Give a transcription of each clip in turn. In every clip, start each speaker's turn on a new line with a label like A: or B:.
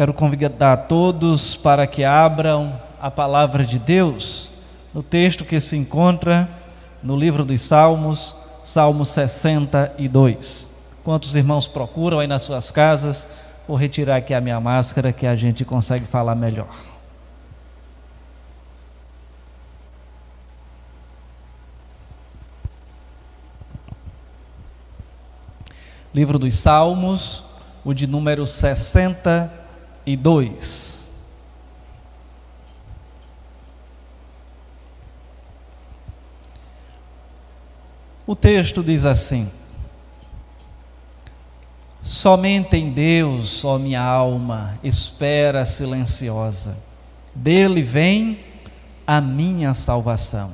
A: Quero convidar todos para que abram a palavra de Deus no texto que se encontra no livro dos Salmos, Salmo 62. Quantos irmãos procuram aí nas suas casas? Vou retirar aqui a minha máscara que a gente consegue falar melhor. Livro dos Salmos, o de número 62. O texto diz assim: Somente em Deus, ó minha alma, espera silenciosa. Dele vem a minha salvação.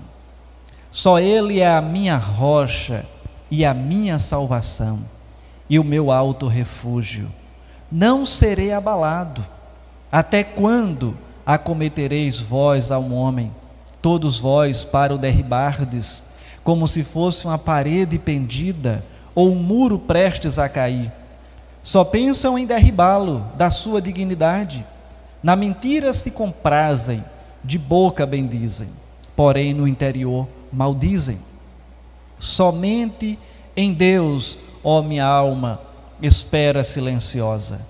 A: Só Ele é a minha rocha e a minha salvação e o meu alto refúgio. Não serei abalado. Até quando acometereis vós a um homem, todos vós para o derribardes, como se fosse uma parede pendida ou um muro prestes a cair? Só pensam em derribá-lo da sua dignidade. Na mentira se comprazem, de boca bendizem, porém no interior maldizem. Somente em Deus ó minha alma, espera silenciosa,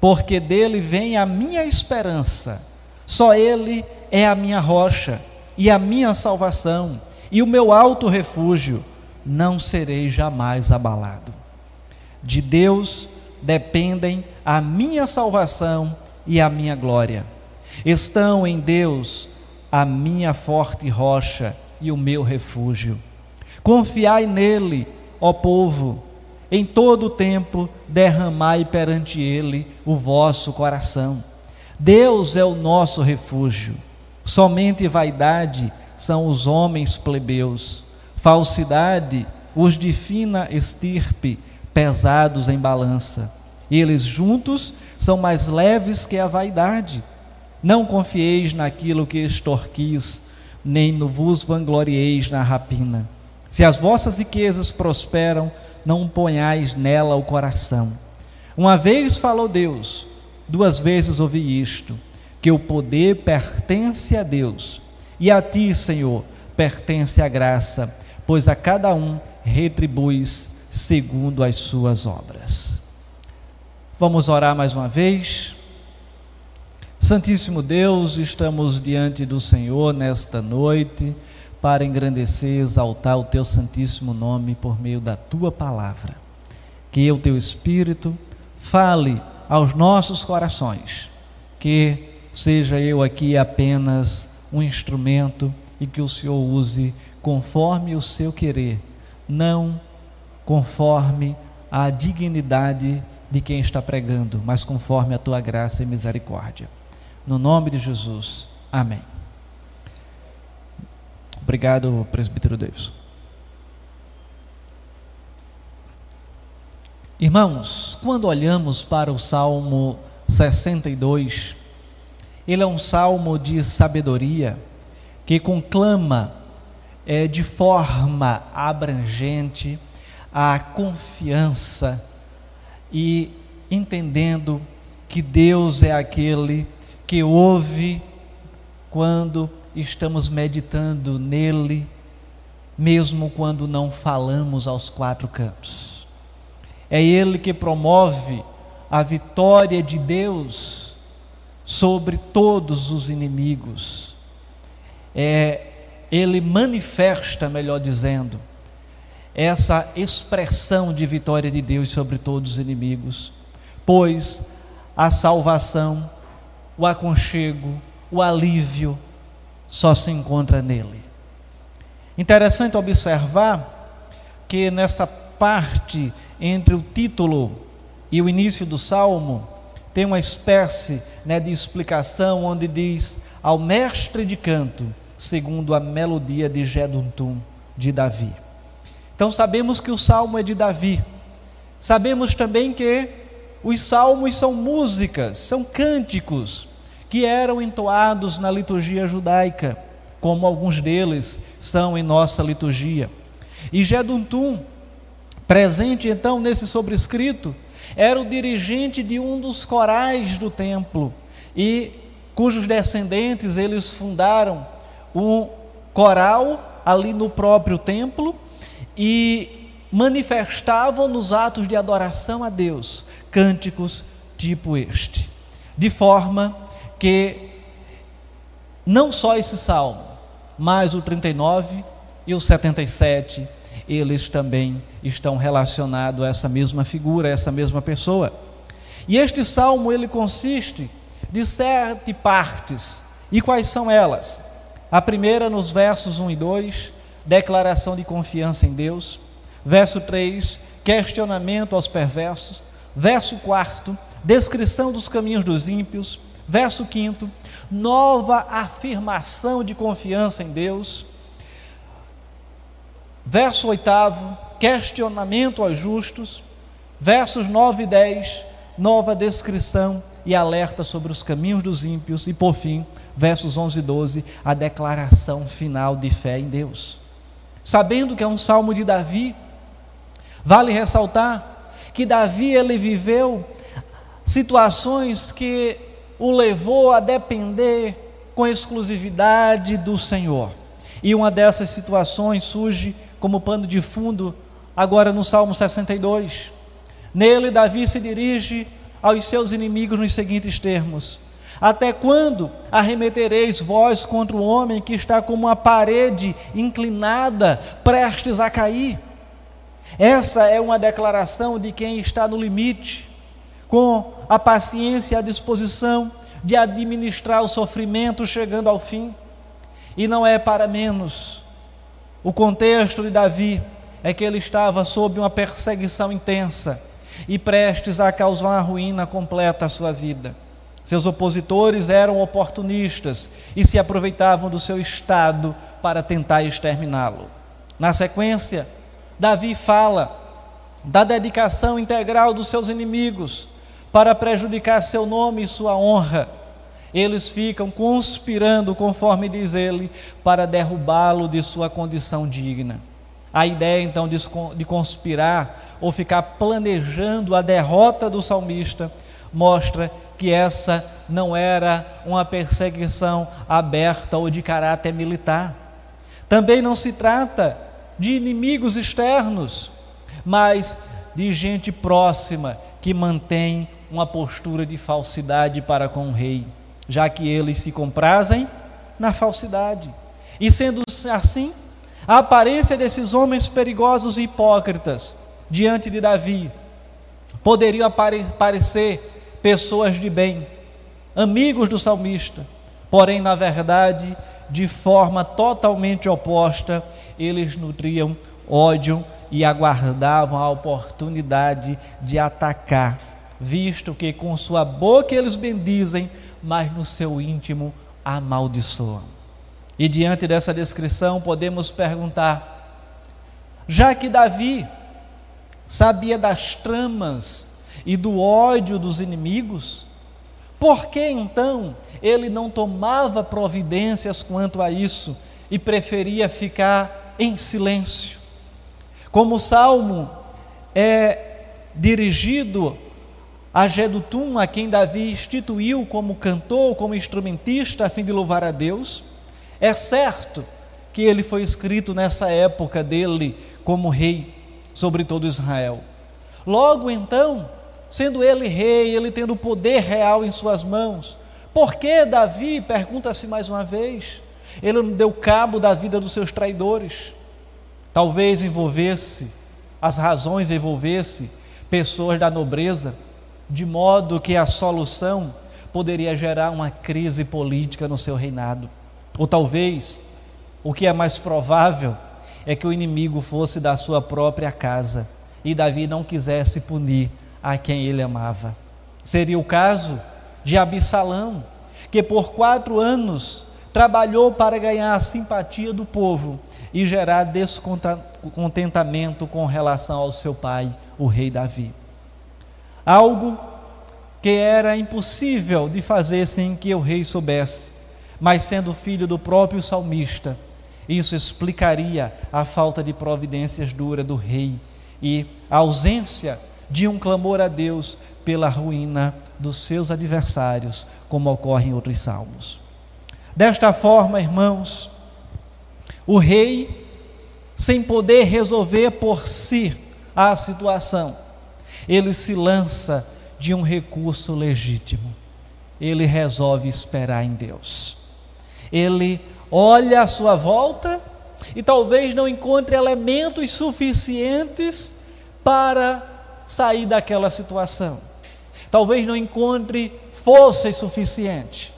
A: porque dele vem a minha esperança, só ele é a minha rocha e a minha salvação e o meu alto refúgio, não serei jamais abalado. De Deus dependem a minha salvação e a minha glória. Estão em Deus a minha forte rocha e o meu refúgio. Confiai nele, ó povo, em todo o tempo derramai perante ele o vosso coração. Deus é o nosso refúgio. Somente vaidade são os homens plebeus, falsidade os de fina estirpe, pesados em balança. Eles juntos são mais leves que a vaidade. Não confieis naquilo que extorquis, nem no vos vanglorieis na rapina. Se as vossas riquezas prosperam, não ponhais nela o coração. Uma vez falou Deus, duas vezes ouvi isto: que o poder pertence a Deus, e a ti, Senhor, pertence a graça, pois a cada um retribuis segundo as suas obras. Vamos orar mais uma vez. Santíssimo Deus, estamos diante do Senhor nesta noite para engrandecer exaltar o teu santíssimo nome por meio da tua palavra. Que o teu Espírito fale aos nossos corações, que seja eu aqui apenas um instrumento e que o Senhor use conforme o seu querer, não conforme a dignidade de quem está pregando, mas conforme a tua graça e misericórdia. No nome de Jesus. Amém. Obrigado, presbítero Davis. Irmãos, quando olhamos para o Salmo 62, ele é um salmo de sabedoria que conclama é, de forma abrangente a confiança e entendendo que Deus é aquele que ouve quando estamos meditando nele, mesmo quando não falamos aos quatro cantos. É ele que promove a vitória de Deus sobre todos os inimigos. É ele manifesta, melhor dizendo, essa expressão de vitória de Deus sobre todos os inimigos, pois a salvação, o aconchego, o alívio, só se encontra nele. Interessante observar que nessa parte entre o título e o início do salmo, tem uma espécie né, de explicação onde diz ao mestre de canto, segundo a melodia de Geduntum, de Davi. Então sabemos que o salmo é de Davi. Sabemos também que os salmos são músicas, são cânticos que eram entoados na liturgia judaica, como alguns deles são em nossa liturgia. E Geduntum, presente então nesse sobrescrito, era o dirigente de um dos corais do templo e cujos descendentes eles fundaram um coral ali no próprio templo e manifestavam nos atos de adoração a Deus cânticos tipo este. De forma que não só esse salmo, mas o 39 e o 77, eles também estão relacionados a essa mesma figura, a essa mesma pessoa. E este salmo ele consiste de sete partes. E quais são elas? A primeira nos versos 1 e 2, declaração de confiança em Deus. Verso 3, questionamento aos perversos. Verso 4, descrição dos caminhos dos ímpios. Verso 5, nova afirmação de confiança em Deus. Verso 8, questionamento aos justos. Versos 9 e 10, nova descrição e alerta sobre os caminhos dos ímpios. E por fim, versos 11 e 12, a declaração final de fé em Deus. Sabendo que é um salmo de Davi, vale ressaltar que Davi ele viveu situações que o levou a depender com exclusividade do Senhor. E uma dessas situações surge como pano de fundo agora no Salmo 62. Nele, Davi se dirige aos seus inimigos nos seguintes termos: Até quando arremetereis vós contra o homem que está como uma parede inclinada, prestes a cair? Essa é uma declaração de quem está no limite, com a paciência e a disposição de administrar o sofrimento chegando ao fim. E não é para menos. O contexto de Davi é que ele estava sob uma perseguição intensa e prestes a causar uma ruína completa à sua vida. Seus opositores eram oportunistas e se aproveitavam do seu estado para tentar exterminá-lo. Na sequência, Davi fala da dedicação integral dos seus inimigos para prejudicar seu nome e sua honra. Eles ficam conspirando, conforme diz ele, para derrubá-lo de sua condição digna. A ideia então de conspirar ou ficar planejando a derrota do salmista mostra que essa não era uma perseguição aberta ou de caráter militar. Também não se trata de inimigos externos, mas de gente próxima que mantém uma postura de falsidade para com o rei, já que eles se comprazem na falsidade. E sendo assim, a aparência desses homens perigosos e hipócritas diante de Davi poderiam parecer pessoas de bem, amigos do salmista, porém, na verdade, de forma totalmente oposta, eles nutriam ódio e aguardavam a oportunidade de atacar visto que com sua boca eles bendizem, mas no seu íntimo amaldiçoam. E diante dessa descrição podemos perguntar: já que Davi sabia das tramas e do ódio dos inimigos, por que então ele não tomava providências quanto a isso e preferia ficar em silêncio? Como o salmo é dirigido a Gedutum, a quem Davi instituiu como cantor, como instrumentista, a fim de louvar a Deus. É certo que ele foi escrito nessa época dele como rei sobre todo Israel. Logo então, sendo ele rei, ele tendo o poder real em suas mãos, por que Davi, pergunta-se mais uma vez, ele não deu cabo da vida dos seus traidores? Talvez envolvesse, as razões envolvesse pessoas da nobreza, de modo que a solução poderia gerar uma crise política no seu reinado. Ou talvez, o que é mais provável, é que o inimigo fosse da sua própria casa e Davi não quisesse punir a quem ele amava. Seria o caso de Absalão, que por quatro anos trabalhou para ganhar a simpatia do povo e gerar descontentamento com relação ao seu pai, o rei Davi algo que era impossível de fazer sem que o rei soubesse, mas sendo filho do próprio salmista, isso explicaria a falta de providências dura do rei e a ausência de um clamor a Deus pela ruína dos seus adversários, como ocorre em outros salmos. Desta forma, irmãos, o rei, sem poder resolver por si a situação, ele se lança de um recurso legítimo. Ele resolve esperar em Deus. Ele olha à sua volta e talvez não encontre elementos suficientes para sair daquela situação. Talvez não encontre forças suficientes.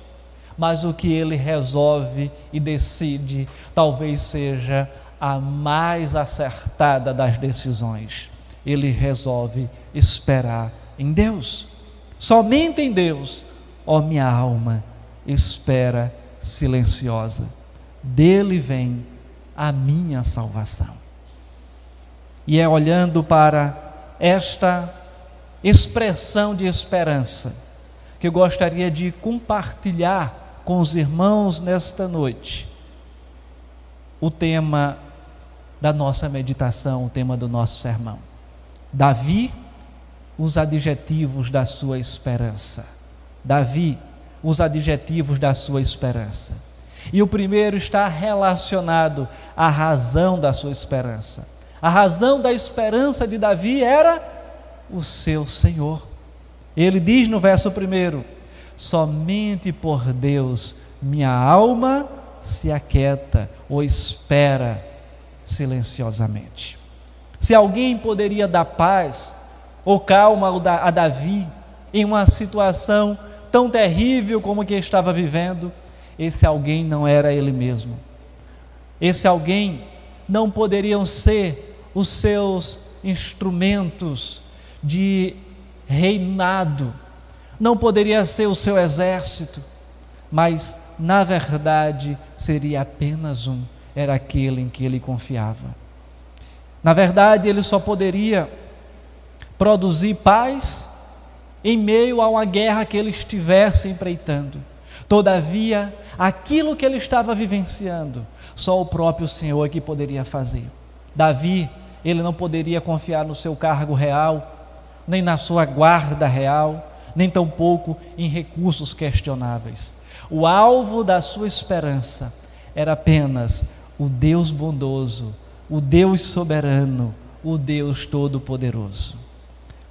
A: Mas o que ele resolve e decide talvez seja a mais acertada das decisões. Ele resolve esperar em Deus. Somente em Deus, ó minha alma, espera silenciosa. Dele vem a minha salvação. E é olhando para esta expressão de esperança que eu gostaria de compartilhar com os irmãos nesta noite o tema da nossa meditação, o tema do nosso sermão. Davi os adjetivos da sua esperança. Davi, os adjetivos da sua esperança. E o primeiro está relacionado à razão da sua esperança. A razão da esperança de Davi era o seu Senhor. Ele diz no verso primeiro: somente por Deus minha alma se aquieta ou espera silenciosamente. Se alguém poderia dar paz ou calma a Davi em uma situação tão terrível como que estava vivendo, esse alguém não era ele mesmo. Esse alguém não poderiam ser os seus instrumentos de reinado, não poderia ser o seu exército, mas na verdade seria apenas um, era aquele em que ele confiava. Na verdade, ele só poderia produzir paz em meio a uma guerra que ele estivesse empreitando. Todavia, aquilo que ele estava vivenciando, só o próprio Senhor é que poderia fazer. Davi, ele não poderia confiar no seu cargo real, nem na sua guarda real, nem tampouco em recursos questionáveis. O alvo da sua esperança era apenas o Deus bondoso, o Deus soberano, o Deus todo-poderoso.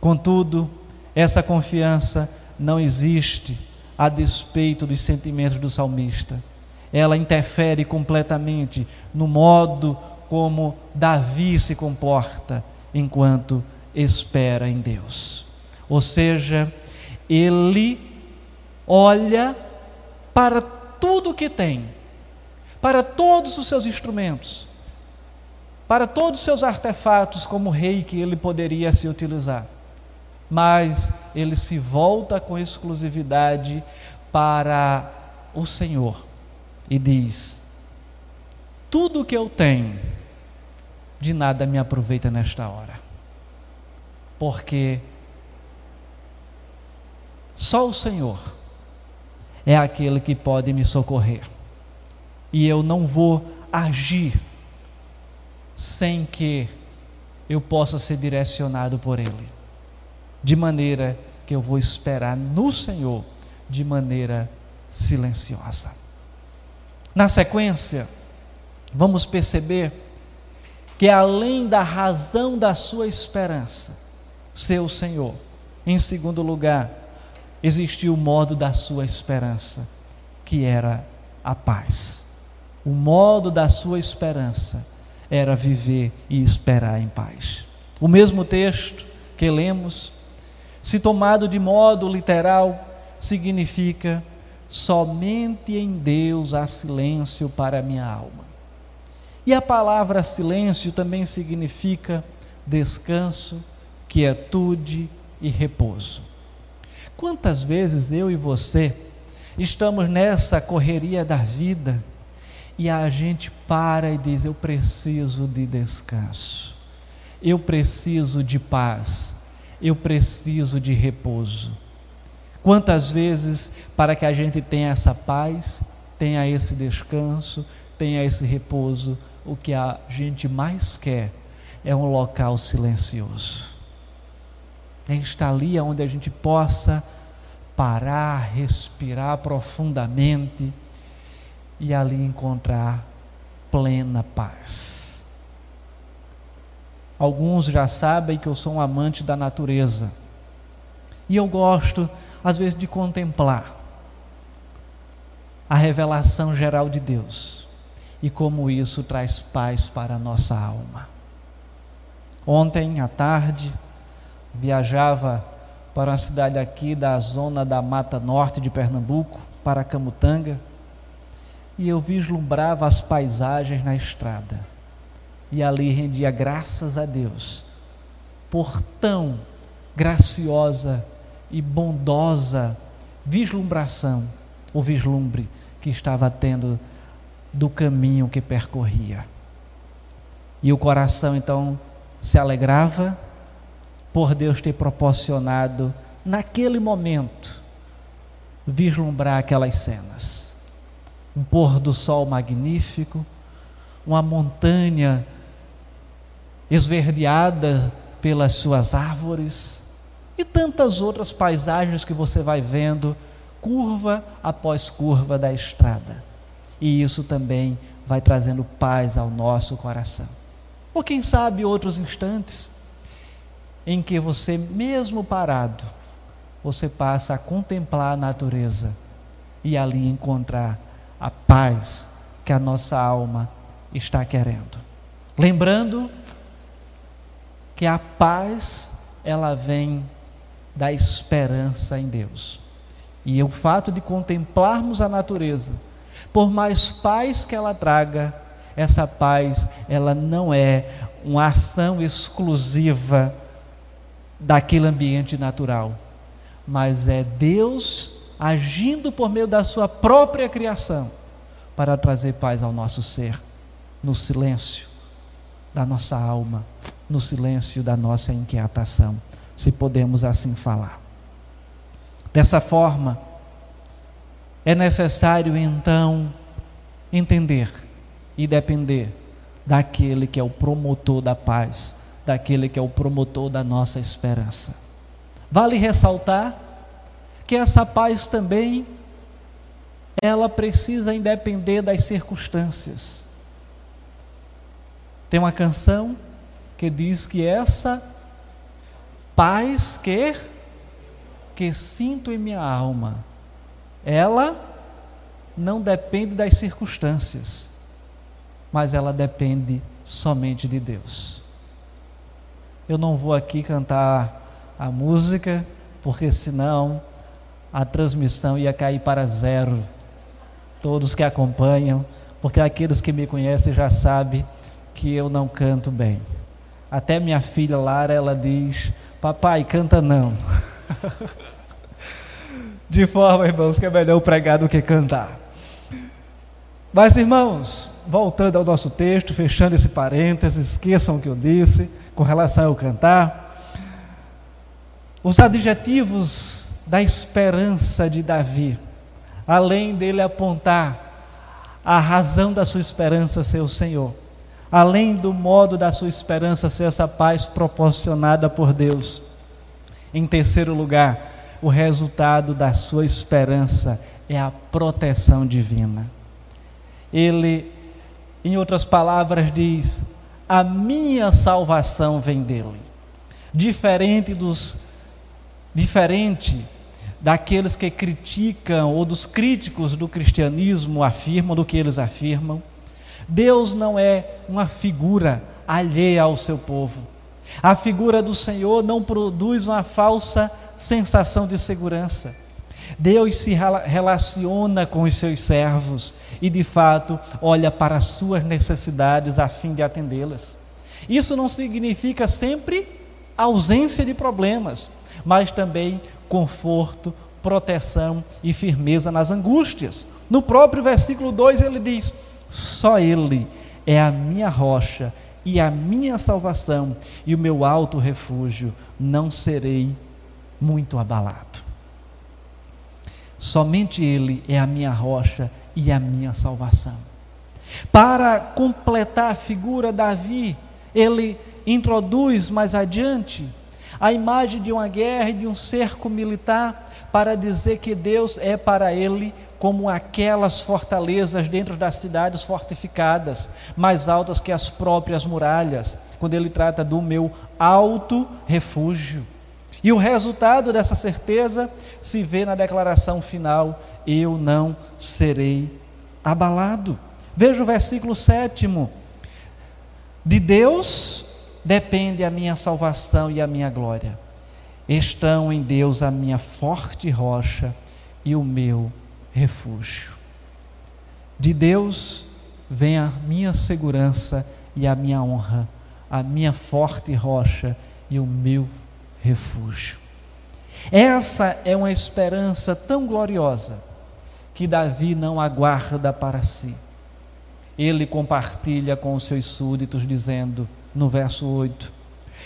A: Contudo, essa confiança não existe a despeito dos sentimentos do salmista. Ela interfere completamente no modo como Davi se comporta enquanto espera em Deus. Ou seja, ele olha para tudo que tem, para todos os seus instrumentos, para todos os seus artefatos como rei que ele poderia se utilizar mas ele se volta com exclusividade para o Senhor e diz: Tudo que eu tenho, de nada me aproveita nesta hora, porque só o Senhor é aquele que pode me socorrer, e eu não vou agir sem que eu possa ser direcionado por Ele de maneira que eu vou esperar no Senhor de maneira silenciosa. Na sequência, vamos perceber que além da razão da sua esperança, ser o Senhor, em segundo lugar, existia o modo da sua esperança, que era a paz. O modo da sua esperança era viver e esperar em paz. O mesmo texto que lemos se tomado de modo literal, significa somente em Deus há silêncio para a minha alma. E a palavra silêncio também significa descanso, quietude e repouso. Quantas vezes eu e você estamos nessa correria da vida e a gente para e diz: Eu preciso de descanso, eu preciso de paz, eu preciso de repouso. Quantas vezes, para que a gente tenha essa paz, tenha esse descanso, tenha esse repouso, o que a gente mais quer é um local silencioso. é estar ali onde a gente possa parar, respirar profundamente e ali encontrar plena paz. Alguns já sabem que eu sou um amante da natureza e eu gosto, às vezes, de contemplar a revelação geral de Deus e como isso traz paz para a nossa alma. Ontem à tarde, viajava para uma cidade aqui da zona da Mata Norte de Pernambuco, para Camutanga, e eu vislumbrava as paisagens na estrada. E ali rendia graças a Deus por tão graciosa e bondosa vislumbração, o vislumbre que estava tendo do caminho que percorria. E o coração então se alegrava por Deus ter proporcionado, naquele momento, vislumbrar aquelas cenas. Um pôr do sol magnífico, uma montanha esverdeada pelas suas árvores e tantas outras paisagens que você vai vendo curva após curva da estrada. E isso também vai trazendo paz ao nosso coração. Ou quem sabe outros instantes em que você, mesmo parado, você passa a contemplar a natureza e ali encontrar a paz que a nossa alma está querendo. Lembrando que a paz ela vem da esperança em Deus. E o fato de contemplarmos a natureza, por mais paz que ela traga, essa paz, ela não é uma ação exclusiva daquele ambiente natural, mas é Deus agindo por meio da sua própria criação para trazer paz ao nosso ser, no silêncio da nossa alma, no silêncio da nossa inquietação, se podemos assim falar. Dessa forma, é necessário então entender e depender daquele que é o promotor da paz, daquele que é o promotor da nossa esperança. Vale ressaltar que essa paz também ela precisa independer das circunstâncias. Tem uma canção que diz que essa paz que que sinto em minha alma, ela não depende das circunstâncias, mas ela depende somente de Deus. Eu não vou aqui cantar a música, porque senão a transmissão ia cair para zero. Todos que acompanham, porque aqueles que me conhecem já sabem que eu não canto bem. Até minha filha Lara, ela diz: Papai, canta não. De forma, irmãos, que é melhor pregar do que cantar. Mas, irmãos, voltando ao nosso texto, fechando esse parênteses, esqueçam o que eu disse com relação ao cantar. Os adjetivos da esperança de Davi, além dele apontar a razão da sua esperança ser o Senhor, além do modo da sua esperança ser essa paz proporcionada por Deus. Em terceiro lugar, o resultado da sua esperança é a proteção divina. Ele, em outras palavras, diz: A minha salvação vem dele. Diferente dos diferente daqueles que criticam ou dos críticos do cristianismo afirmam do que eles afirmam. Deus não é uma figura alheia ao seu povo. A figura do Senhor não produz uma falsa sensação de segurança. Deus se relaciona com os seus servos e, de fato, olha para as suas necessidades a fim de atendê-las. Isso não significa sempre ausência de problemas, mas também conforto, proteção e firmeza nas angústias. No próprio versículo 2 ele diz: Só Ele é a minha rocha e a minha salvação e o meu alto refúgio, não serei muito abalado. Somente Ele é a minha rocha e a minha salvação. Para completar a figura Davi, ele introduz mais adiante a imagem de uma guerra e de um cerco militar para dizer que Deus é para ele como aquelas fortalezas dentro das cidades fortificadas, mais altas que as próprias muralhas, quando ele trata do meu alto refúgio. E o resultado dessa certeza se vê na declaração final: eu não serei abalado. Veja o versículo sétimo. De Deus depende a minha salvação e a minha glória. Estão em Deus a minha forte rocha e o meu refúgio. De Deus vem a minha segurança e a minha honra, a minha forte rocha e o meu refúgio. Essa é uma esperança tão gloriosa que Davi não aguarda para si. Ele compartilha com os seus súditos, dizendo no verso 8: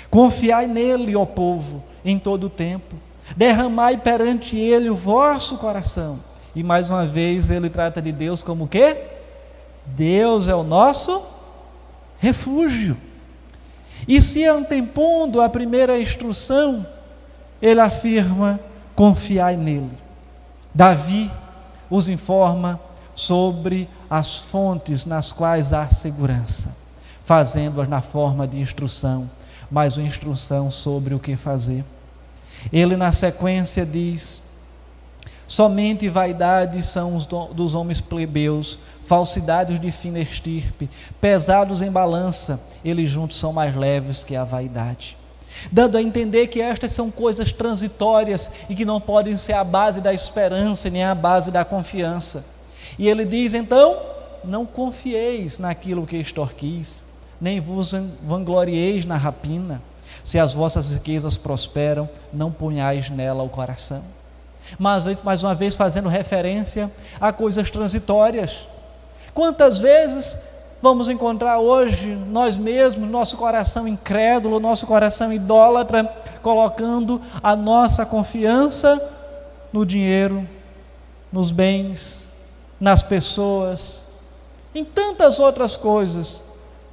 A: Confiai nele, ó povo, em todo o tempo, derramai perante ele o vosso coração e mais uma vez ele trata de Deus como que? Deus é o nosso refúgio. E se antepondo a primeira instrução, ele afirma: confiai nele. Davi os informa sobre as fontes nas quais há segurança, fazendo-as na forma de instrução, mas uma instrução sobre o que fazer. Ele, na sequência, diz: Somente vaidades são os dos homens plebeus, falsidades de fina estirpe, pesados em balança, eles juntos são mais leves que a vaidade. Dando a entender que estas são coisas transitórias e que não podem ser a base da esperança nem a base da confiança. E ele diz então: não confieis naquilo que extorquis, nem vos vanglorieis na rapina. Se as vossas riquezas prosperam, não ponhais nela o coração mas mais uma vez fazendo referência a coisas transitórias. Quantas vezes vamos encontrar hoje nós mesmos, nosso coração incrédulo, nosso coração idólatra, colocando a nossa confiança no dinheiro, nos bens, nas pessoas, em tantas outras coisas,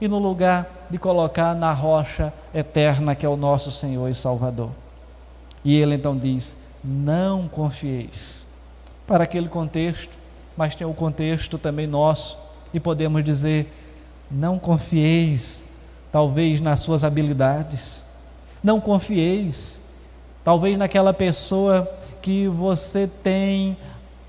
A: e no lugar de colocar na rocha eterna que é o nosso Senhor e Salvador. E ele então diz: não confieis. Para aquele contexto, mas tem o contexto também nosso, e podemos dizer: não confieis, talvez nas suas habilidades, não confieis, talvez naquela pessoa que você tem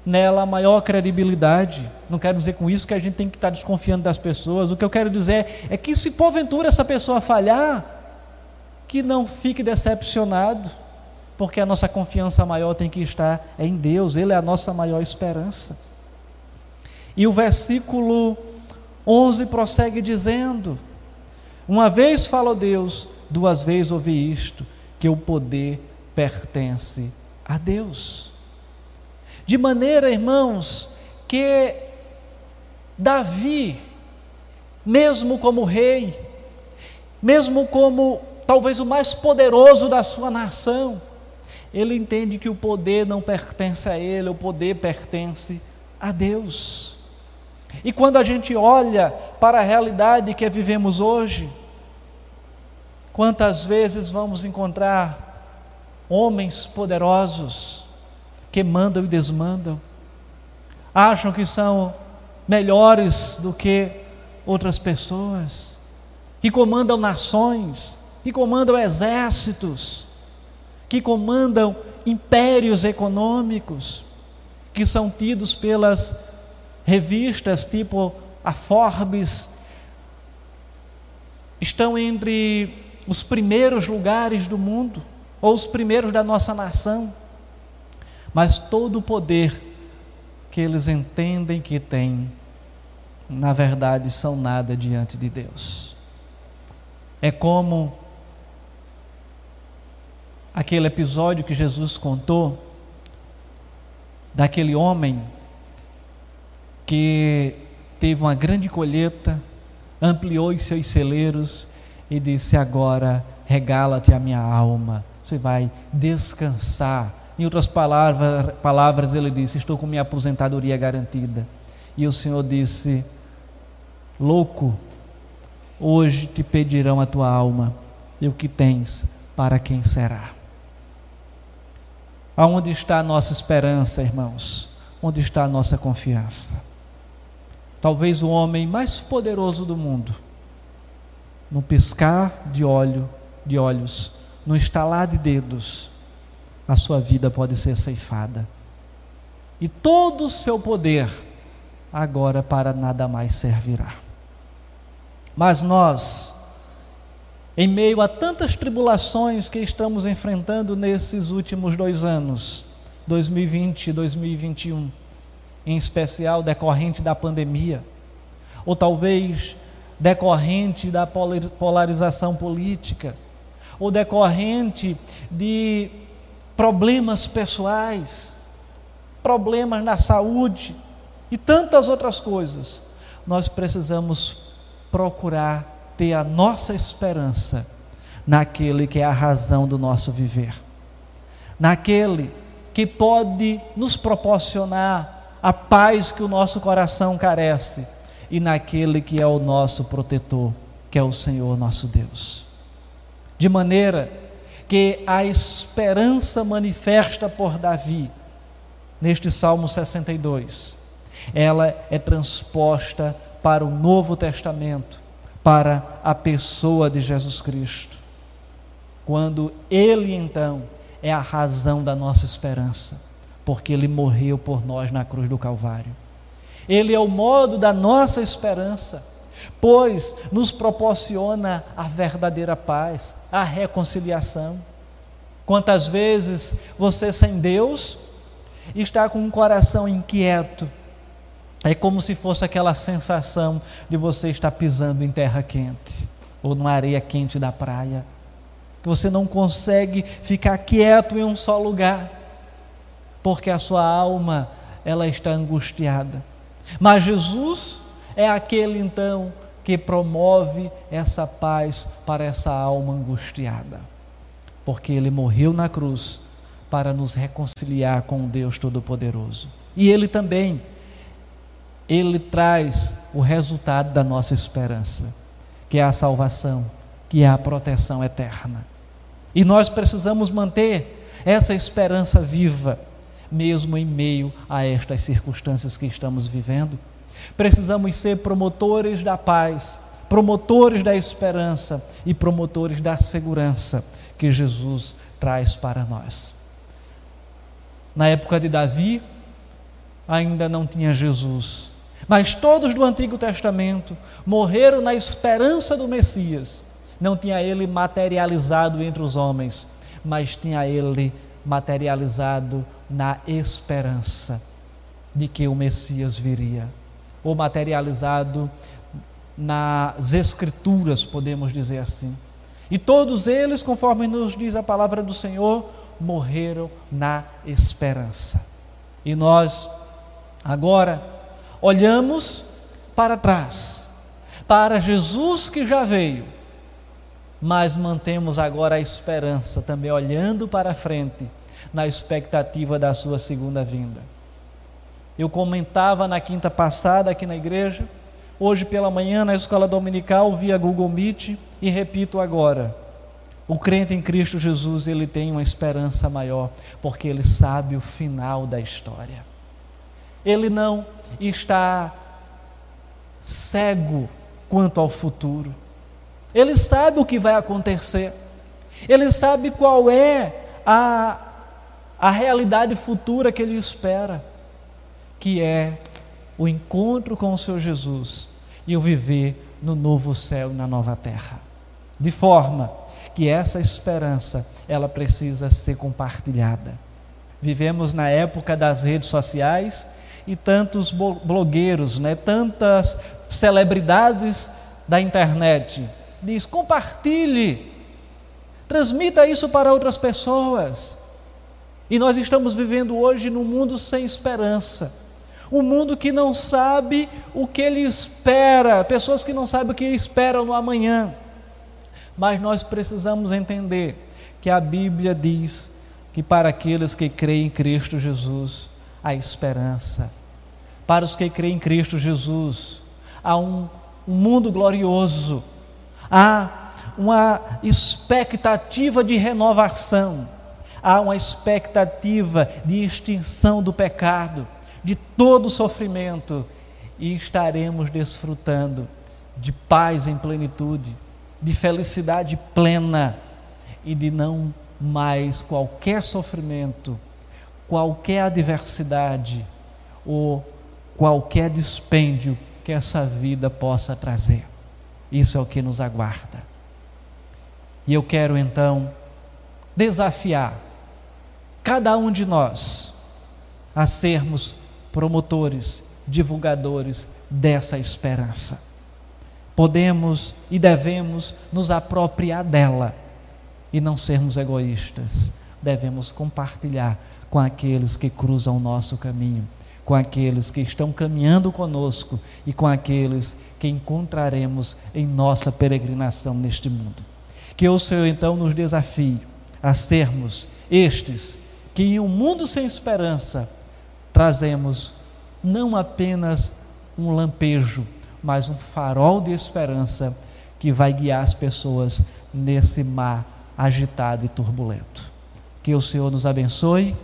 A: nela maior credibilidade. Não quero dizer com isso que a gente tem que estar desconfiando das pessoas. O que eu quero dizer é que se porventura essa pessoa falhar, que não fique decepcionado porque a nossa confiança maior tem que estar em Deus, Ele é a nossa maior esperança. E o versículo 11 prossegue dizendo: Uma vez falou Deus, duas vezes ouvi isto, que o poder pertence a Deus. De maneira, irmãos, que Davi, mesmo como rei, mesmo como talvez o mais poderoso da sua nação, ele entende que o poder não pertence a ele, o poder pertence a Deus. E quando a gente olha para a realidade que vivemos hoje, quantas vezes vamos encontrar homens poderosos que mandam e desmandam, acham que são melhores do que outras pessoas, que comandam nações, que comandam exércitos, que comandam impérios econômicos, que são tidos pelas revistas tipo a Forbes, estão entre os primeiros lugares do mundo, ou os primeiros da nossa nação, mas todo o poder que eles entendem que têm, na verdade, são nada diante de Deus. É como aquele episódio que Jesus contou daquele homem que teve uma grande colheita, ampliou os seus celeiros e disse: Agora regala-te a minha alma, você vai descansar. Em outras palavras, palavras, ele disse: Estou com minha aposentadoria garantida. E o Senhor disse: Louco, hoje te pedirão a tua alma, e o que tens para quem será. Aonde está a nossa esperança, irmãos? Onde está a nossa confiança? Talvez o homem mais poderoso do mundo, no piscar de olho, de olhos, no estalar de dedos, a sua vida pode ser ceifada. E todo o seu poder agora para nada mais servirá. Mas nós, em meio a tantas tribulações que estamos enfrentando nesses últimos dois anos, 2020 e 2021, em especial decorrente da pandemia, ou talvez decorrente da polarização política, ou decorrente de problemas pessoais, problemas na saúde e tantas outras coisas, nós precisamos procurar ter a nossa esperança naquele que é a razão do nosso viver, naquele que pode nos proporcionar a paz que o nosso coração carece e naquele que é o nosso protetor, que é o Senhor nosso Deus. De maneira que a esperança manifesta por Davi, neste Salmo 62, ela é transposta para o Novo Testamento para a pessoa de Jesus Cristo. Quando Ele então é a razão da nossa esperança, porque Ele morreu por nós na cruz do Calvário. Ele é o modo da nossa esperança, pois nos proporciona a verdadeira paz, a reconciliação. Quantas vezes você sem Deus está com um coração inquieto, é como se fosse aquela sensação de você estar pisando em terra quente ou numa areia quente da praia, que você não consegue ficar quieto em um só lugar, porque a sua alma ela está angustiada. Mas Jesus é aquele então que promove essa paz para essa alma angustiada, porque ele morreu na cruz para nos reconciliar com Deus Todo-Poderoso. E ele também ele traz o resultado da nossa esperança, que é a salvação, que é a proteção eterna. E nós precisamos manter essa esperança viva, mesmo em meio a estas circunstâncias que estamos vivendo. Precisamos ser promotores da paz, promotores da esperança e promotores da segurança que Jesus traz para nós. Na época de Davi, ainda não tinha Jesus, mas todos do Antigo Testamento morreram na esperança do Messias. Não tinha ele materializado entre os homens, mas tinha ele materializado na esperança de que o Messias viria, ou materializado nas Escrituras, podemos dizer assim. E todos eles, conforme nos diz a palavra do Senhor, morreram na esperança. E nós, agora, olhamos para trás, para Jesus que já veio, mas mantemos agora a esperança, também olhando para frente, na expectativa da sua segunda vinda. Eu comentava na quinta passada aqui na igreja, hoje pela manhã na escola dominical via Google Meet e repito agora. O crente em Cristo Jesus, ele tem uma esperança maior, porque ele sabe o final da história ele não está cego quanto ao futuro. Ele sabe o que vai acontecer. Ele sabe qual é a, a realidade futura que ele espera, que é o encontro com o seu Jesus e o viver no novo céu e na nova terra. De forma que essa esperança, ela precisa ser compartilhada. Vivemos na época das redes sociais e tantos blogueiros, né, tantas celebridades da internet. Diz: compartilhe, transmita isso para outras pessoas. E nós estamos vivendo hoje num mundo sem esperança. Um mundo que não sabe o que ele espera, pessoas que não sabem o que esperam no amanhã. Mas nós precisamos entender que a Bíblia diz que para aqueles que creem em Cristo Jesus, há esperança para os que creem em Cristo Jesus. Há um, um mundo glorioso, há uma expectativa de renovação, há uma expectativa de extinção do pecado, de todo sofrimento, e estaremos desfrutando de paz em plenitude, de felicidade plena e de não mais qualquer sofrimento, qualquer adversidade ou qualquer dispêndio que essa vida possa trazer. Isso é o que nos aguarda. E eu quero então desafiar cada um de nós a sermos promotores, divulgadores dessa esperança. Podemos e devemos nos apropriar dela e não sermos egoístas. Devemos compartilhar com aqueles que cruzam o nosso caminho, com aqueles que estão caminhando conosco e com aqueles que encontraremos em nossa peregrinação neste mundo. Que o Senhor então nos desafie a sermos estes que em um mundo sem esperança trazemos não apenas um lampejo, mas um farol de esperança que vai guiar as pessoas nesse mar agitado e turbulento. Que o Senhor nos abençoe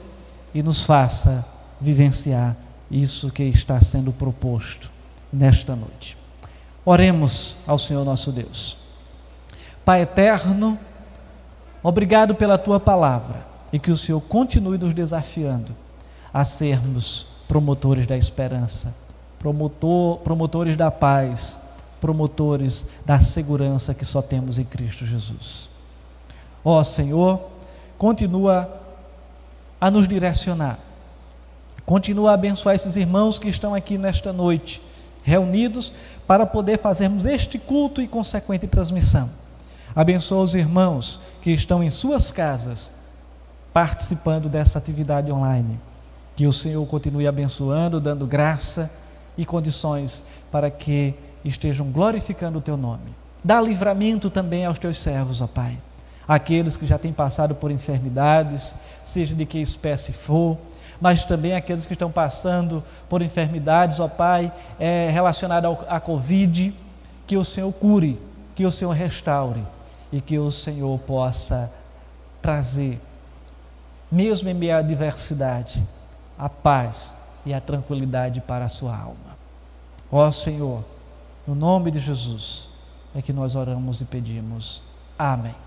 A: e nos faça vivenciar isso que está sendo proposto nesta noite. Oremos ao Senhor nosso Deus. Pai eterno, obrigado pela tua palavra e que o Senhor continue nos desafiando a sermos promotores da esperança, promotor, promotores da paz, promotores da segurança que só temos em Cristo Jesus. Ó Senhor, continua a nos direcionar, continua a abençoar esses irmãos que estão aqui nesta noite, reunidos para poder fazermos este culto e consequente transmissão. Abençoa os irmãos que estão em suas casas, participando dessa atividade online. Que o Senhor continue abençoando, dando graça e condições para que estejam glorificando o teu nome. Dá livramento também aos teus servos, ó Pai aqueles que já têm passado por enfermidades, seja de que espécie for, mas também aqueles que estão passando por enfermidades, ó Pai, é, relacionadas à Covid, que o Senhor cure, que o Senhor restaure e que o Senhor possa trazer, mesmo em meio à adversidade, a paz e a tranquilidade para a sua alma. Ó Senhor, no nome de Jesus é que nós oramos e pedimos. Amém.